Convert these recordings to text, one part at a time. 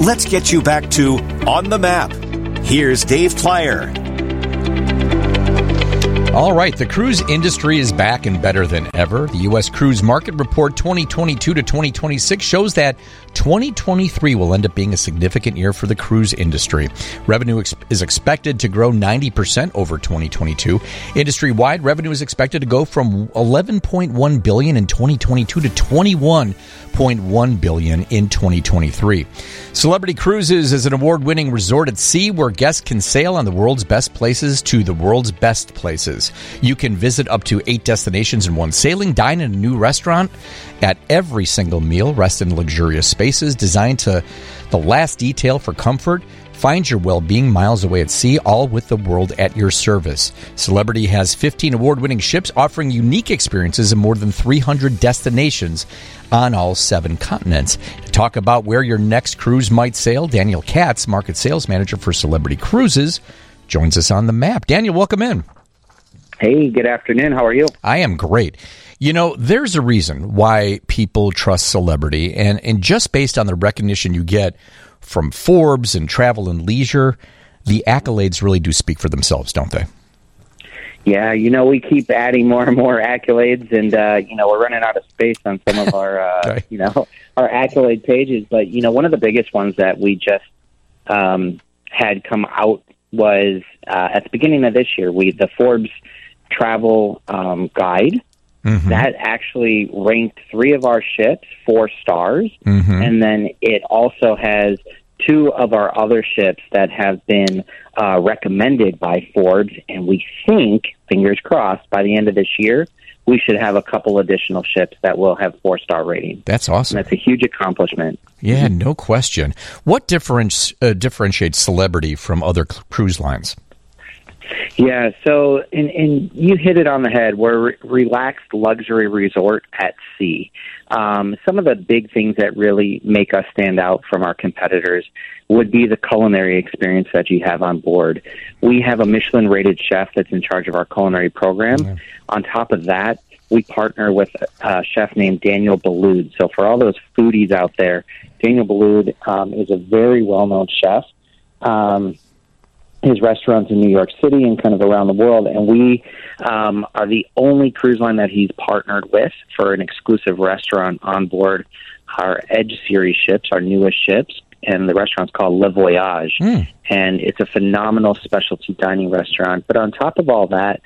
let's get you back to On the Map. Here's Dave Plier. All right, the cruise industry is back and better than ever. The U.S. Cruise Market Report 2022 to 2026 shows that 2023 will end up being a significant year for the cruise industry. Revenue ex- is expected to grow 90% over 2022. Industry-wide revenue is expected to go from 11.1 billion in 2022 to 21.1 billion in 2023. Celebrity Cruises is an award-winning resort at sea where guests can sail on the world's best places to the world's best places. You can visit up to eight destinations in one sailing, dine in a new restaurant at every single meal, rest in luxurious spaces designed to the last detail for comfort. Find your well being miles away at sea, all with the world at your service. Celebrity has 15 award winning ships offering unique experiences in more than 300 destinations on all seven continents. To talk about where your next cruise might sail, Daniel Katz, Market Sales Manager for Celebrity Cruises, joins us on the map. Daniel, welcome in. Hey, good afternoon. How are you? I am great. You know, there's a reason why people trust celebrity, and, and just based on the recognition you get from Forbes and Travel and Leisure, the accolades really do speak for themselves, don't they? Yeah, you know, we keep adding more and more accolades, and uh, you know, we're running out of space on some of our, uh, okay. you know, our accolade pages. But you know, one of the biggest ones that we just um, had come out was uh, at the beginning of this year. We the Forbes travel um, guide. Mm-hmm. That actually ranked three of our ships four stars, mm-hmm. and then it also has two of our other ships that have been uh, recommended by Forbes, and we think, fingers crossed, by the end of this year, we should have a couple additional ships that will have four star rating. That's awesome. And that's a huge accomplishment. Yeah, no question. What difference, uh, differentiates Celebrity from other cruise lines? Yeah, so and and you hit it on the head. We're a relaxed luxury resort at sea. Um, some of the big things that really make us stand out from our competitors would be the culinary experience that you have on board. We have a Michelin rated chef that's in charge of our culinary program. On top of that, we partner with a chef named Daniel Boulud. So for all those foodies out there, Daniel Boulud um, is a very well known chef. Um, his restaurants in New York City and kind of around the world. And we um, are the only cruise line that he's partnered with for an exclusive restaurant on board our Edge series ships, our newest ships. And the restaurant's called Le Voyage. Mm. And it's a phenomenal specialty dining restaurant. But on top of all that,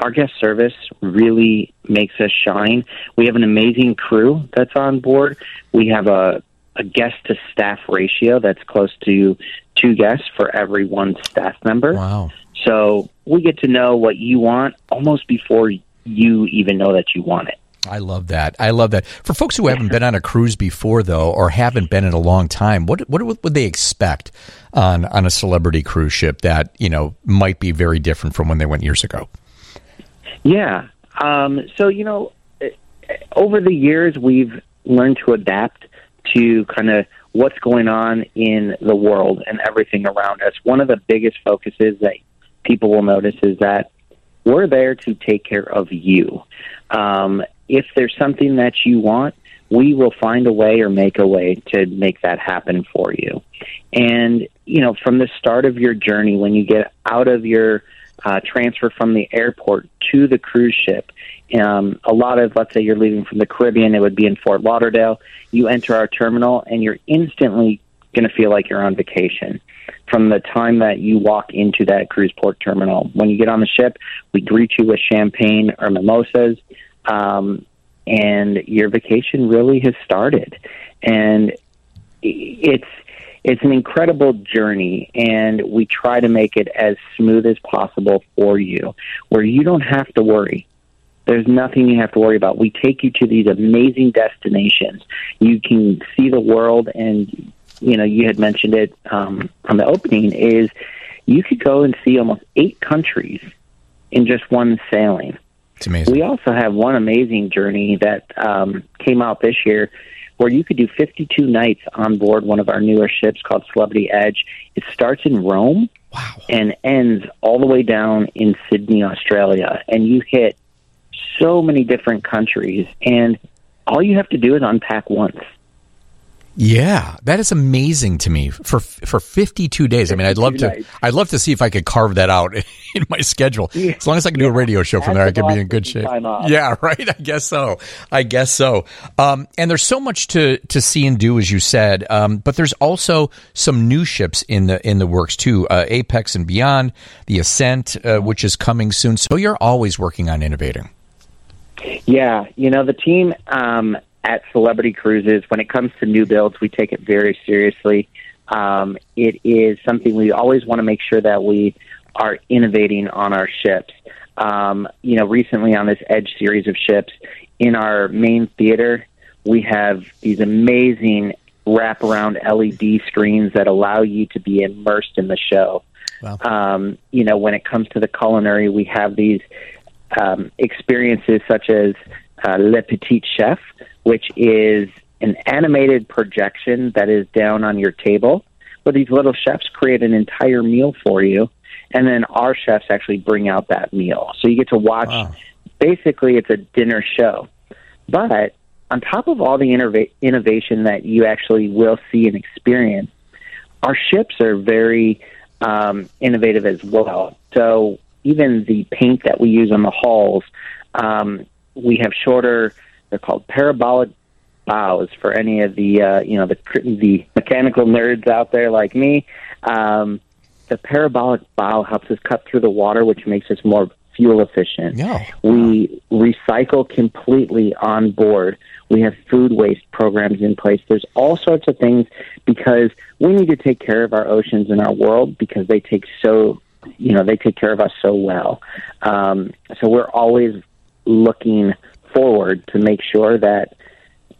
our guest service really makes us shine. We have an amazing crew that's on board. We have a a guest to staff ratio that's close to two guests for every one staff member. Wow. So we get to know what you want almost before you even know that you want it. I love that. I love that. For folks who haven't been on a cruise before, though, or haven't been in a long time, what what would they expect on on a celebrity cruise ship that you know might be very different from when they went years ago? Yeah. Um, so you know, over the years, we've learned to adapt to kind of what's going on in the world and everything around us. One of the biggest focuses that people will notice is that we're there to take care of you. Um, if there's something that you want, we will find a way or make a way to make that happen for you. And, you know, from the start of your journey, when you get out of your uh, transfer from the airport to the cruise ship, um, a lot of, let's say you're leaving from the Caribbean, it would be in Fort Lauderdale. You enter our terminal and you're instantly going to feel like you're on vacation from the time that you walk into that cruise port terminal. When you get on the ship, we greet you with champagne or mimosas, um, and your vacation really has started. And it's it's an incredible journey, and we try to make it as smooth as possible for you, where you don't have to worry. There's nothing you have to worry about. We take you to these amazing destinations. You can see the world, and you know you had mentioned it um, on the opening. Is you could go and see almost eight countries in just one sailing. It's amazing. We also have one amazing journey that um, came out this year where you could do 52 nights on board one of our newer ships called Celebrity Edge. It starts in Rome wow. and ends all the way down in Sydney, Australia. And you hit so many different countries, and all you have to do is unpack once. Yeah, that is amazing to me for for 52 days. I mean, I'd love to. I'd love to see if I could carve that out in my schedule. Yeah. As long as I can do a radio show from there, I can be in good shape. Yeah, right. I guess so. I guess so. Um, and there's so much to to see and do, as you said. Um, but there's also some new ships in the in the works too. Uh, Apex and Beyond, the Ascent, uh, which is coming soon. So you're always working on innovating. Yeah, you know the team um, at Celebrity Cruises, when it comes to new builds, we take it very seriously. Um, it is something we always want to make sure that we are innovating on our ships. Um, you know, recently on this Edge series of ships, in our main theater, we have these amazing wraparound LED screens that allow you to be immersed in the show. Wow. Um, you know, when it comes to the culinary, we have these um, experiences such as uh, Le Petit Chef, which is an animated projection that is down on your table, where these little chefs create an entire meal for you, and then our chefs actually bring out that meal. So you get to watch. Wow. Basically, it's a dinner show, but on top of all the innova- innovation that you actually will see and experience, our ships are very um, innovative as well. So even the paint that we use on the hulls, um, we have shorter they're called parabolic bows for any of the uh, you know the the mechanical nerds out there like me. Um, the parabolic bow helps us cut through the water, which makes us more fuel efficient. Yeah. We recycle completely on board. We have food waste programs in place. There's all sorts of things because we need to take care of our oceans and our world because they take so you know they take care of us so well. Um, so we're always looking forward to make sure that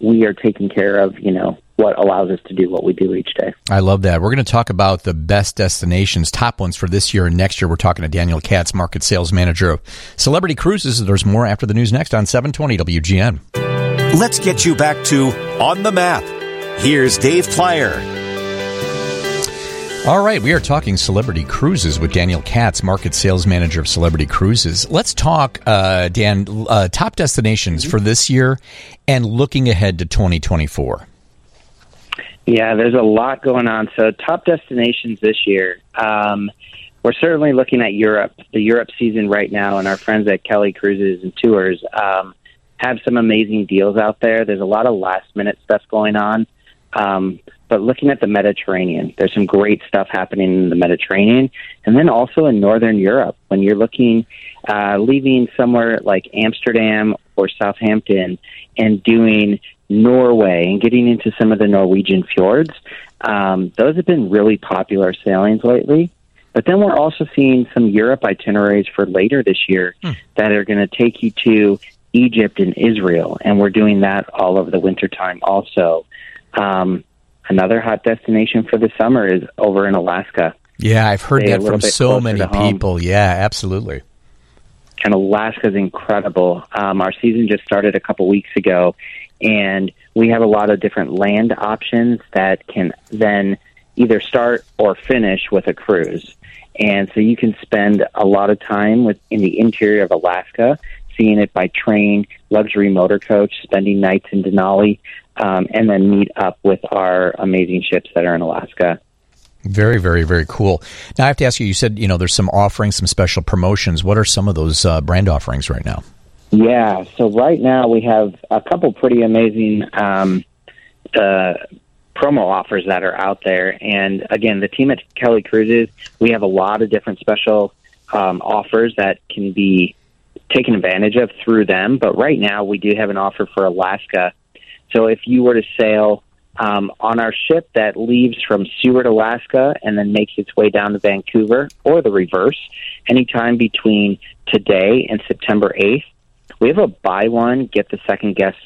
we are taking care of, you know, what allows us to do what we do each day. I love that. We're going to talk about the best destinations, top ones for this year and next year. We're talking to Daniel Katz, market sales manager of Celebrity Cruises. There's more after the news next on 720 WGN. Let's get you back to On the Map. Here's Dave Plier. All right, we are talking celebrity cruises with Daniel Katz, market sales manager of Celebrity Cruises. Let's talk, uh, Dan, uh, top destinations for this year and looking ahead to 2024. Yeah, there's a lot going on. So, top destinations this year. Um, we're certainly looking at Europe, the Europe season right now, and our friends at Kelly Cruises and Tours um, have some amazing deals out there. There's a lot of last minute stuff going on. Um, but looking at the Mediterranean, there's some great stuff happening in the Mediterranean, and then also in Northern Europe. When you're looking, uh, leaving somewhere like Amsterdam or Southampton and doing Norway and getting into some of the Norwegian fjords, um, those have been really popular sailings lately. But then we're also seeing some Europe itineraries for later this year hmm. that are going to take you to Egypt and Israel, and we're doing that all over the wintertime also. Um, another hot destination for the summer is over in Alaska. Yeah, I've heard Stay that from so many people. Yeah, absolutely. And Alaska's incredible. Um, our season just started a couple weeks ago, and we have a lot of different land options that can then either start or finish with a cruise. And so you can spend a lot of time with in the interior of Alaska, seeing it by train, luxury motor coach, spending nights in Denali, um, and then meet up with our amazing ships that are in Alaska. Very, very, very cool. Now I have to ask you. You said you know there's some offerings, some special promotions. What are some of those uh, brand offerings right now? Yeah, so right now we have a couple pretty amazing um, uh, promo offers that are out there. And again, the team at Kelly Cruises, we have a lot of different special um, offers that can be taken advantage of through them. But right now, we do have an offer for Alaska so if you were to sail um, on our ship that leaves from Seward, Alaska, and then makes its way down to Vancouver, or the reverse, anytime between today and September 8th, we have a buy one, get the second guest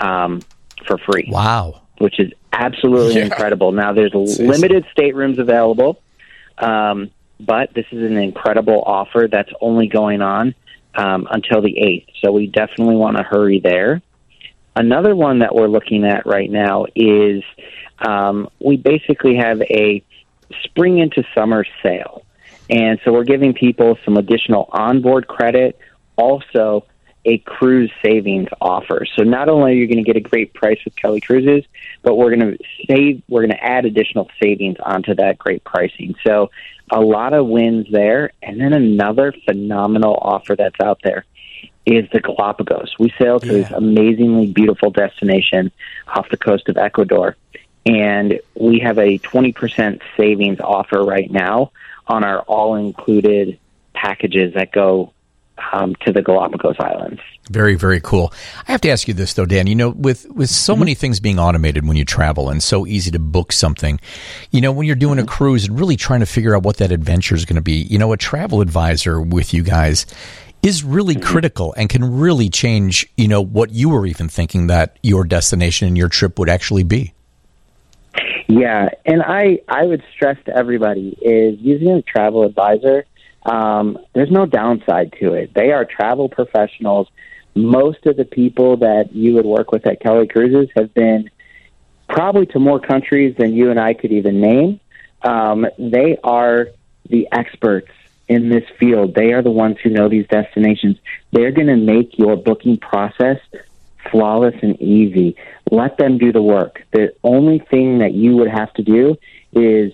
um, for free. Wow. Which is absolutely yeah. incredible. Now, there's limited staterooms available, um, but this is an incredible offer that's only going on um, until the 8th. So we definitely want to hurry there. Another one that we're looking at right now is um, we basically have a spring into summer sale. And so we're giving people some additional onboard credit, also a cruise savings offer. So not only are you going to get a great price with Kelly Cruises, but we're going to save, we're going to add additional savings onto that great pricing. So a lot of wins there. And then another phenomenal offer that's out there is the Galapagos. We sail to yeah. this amazingly beautiful destination off the coast of Ecuador. And we have a 20% savings offer right now on our all included packages that go um, to the Galapagos Islands. Very, very cool. I have to ask you this though, Dan. You know, with with so mm-hmm. many things being automated when you travel and so easy to book something, you know, when you're doing mm-hmm. a cruise and really trying to figure out what that adventure is going to be, you know, a travel advisor with you guys is really mm-hmm. critical and can really change, you know, what you were even thinking that your destination and your trip would actually be. Yeah, and I I would stress to everybody is using a travel advisor. Um, there's no downside to it. They are travel professionals. Most of the people that you would work with at Kelly Cruises have been probably to more countries than you and I could even name. Um, they are the experts in this field. They are the ones who know these destinations. They're going to make your booking process flawless and easy. Let them do the work. The only thing that you would have to do is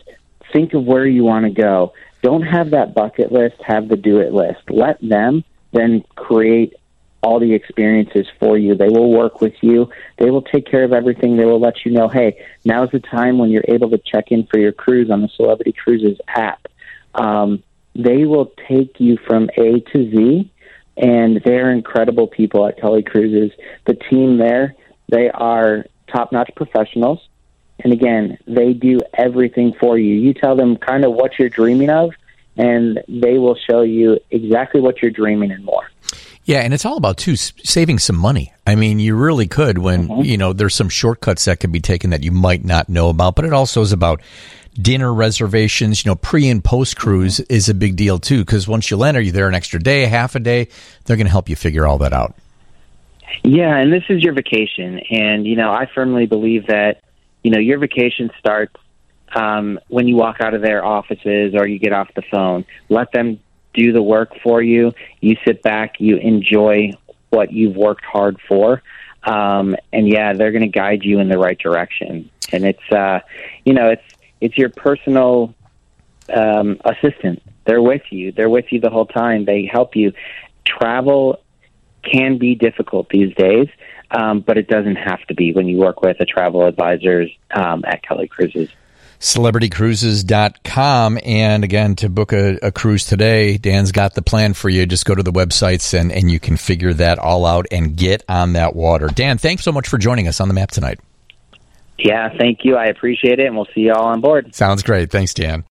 think of where you want to go. Don't have that bucket list, have the do it list. Let them then create all the experiences for you. They will work with you. They will take care of everything. They will let you know, hey, now's the time when you're able to check in for your cruise on the Celebrity Cruises app. Um, they will take you from A to Z and they're incredible people at Kelly Cruises. The team there, they are top notch professionals. And again, they do everything for you. You tell them kind of what you're dreaming of, and they will show you exactly what you're dreaming and more. Yeah, and it's all about too saving some money. I mean, you really could when mm-hmm. you know there's some shortcuts that can be taken that you might not know about, but it also is about dinner reservations, you know, pre and post cruise is a big deal too. Because once you land, are you there an extra day, half a day? They're going to help you figure all that out. Yeah, and this is your vacation, and you know, I firmly believe that you know your vacation starts um, when you walk out of their offices or you get off the phone. Let them do the work for you. You sit back, you enjoy what you've worked hard for. Um, and yeah, they're going to guide you in the right direction. And it's, uh, you know, it's it's your personal um, assistant. They're with you. They're with you the whole time. They help you. Travel can be difficult these days, um, but it doesn't have to be when you work with a travel advisors um, at Kelly Cruises. CelebrityCruises.com. And again, to book a, a, cruise today, Dan's got the plan for you. Just go to the websites and, and you can figure that all out and get on that water. Dan, thanks so much for joining us on the map tonight. Yeah, thank you. I appreciate it, and we'll see you all on board. Sounds great. Thanks, Dan.